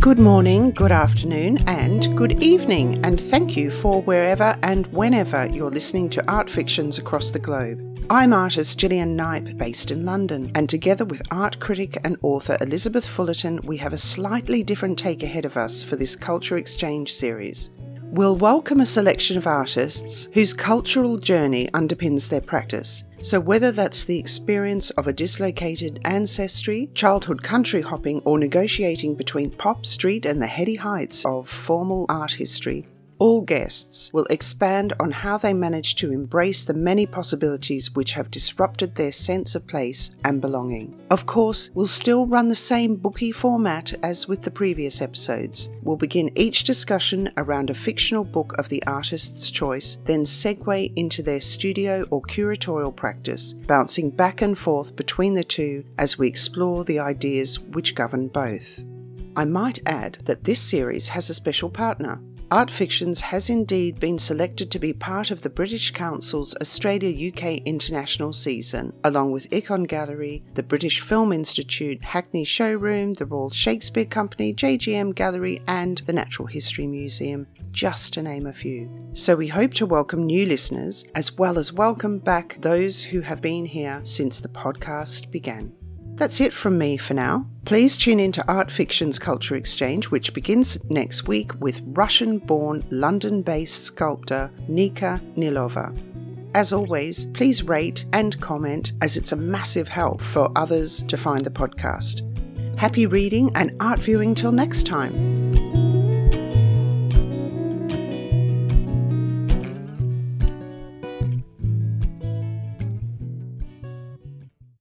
Good morning, good afternoon, and good evening, and thank you for wherever and whenever you're listening to art fictions across the globe. I'm artist Gillian Knipe, based in London, and together with art critic and author Elizabeth Fullerton, we have a slightly different take ahead of us for this Culture Exchange series. We'll welcome a selection of artists whose cultural journey underpins their practice. So, whether that's the experience of a dislocated ancestry, childhood country hopping, or negotiating between pop, street, and the heady heights of formal art history, all guests will expand on how they manage to embrace the many possibilities which have disrupted their sense of place and belonging. Of course, we'll still run the same bookie format as with the previous episodes. We'll begin each discussion around a fictional book of the artist's choice, then segue into their studio or curatorial practice, bouncing back and forth between the two as we explore the ideas which govern both. I might add that this series has a special partner. Art Fictions has indeed been selected to be part of the British Council's Australia UK International season, along with Ikon Gallery, the British Film Institute, Hackney Showroom, the Royal Shakespeare Company, JGM Gallery, and the Natural History Museum, just to name a few. So we hope to welcome new listeners, as well as welcome back those who have been here since the podcast began. That's it from me for now. Please tune in to Art Fiction's Culture Exchange, which begins next week with Russian born, London based sculptor Nika Neelova. As always, please rate and comment as it's a massive help for others to find the podcast. Happy reading and art viewing till next time.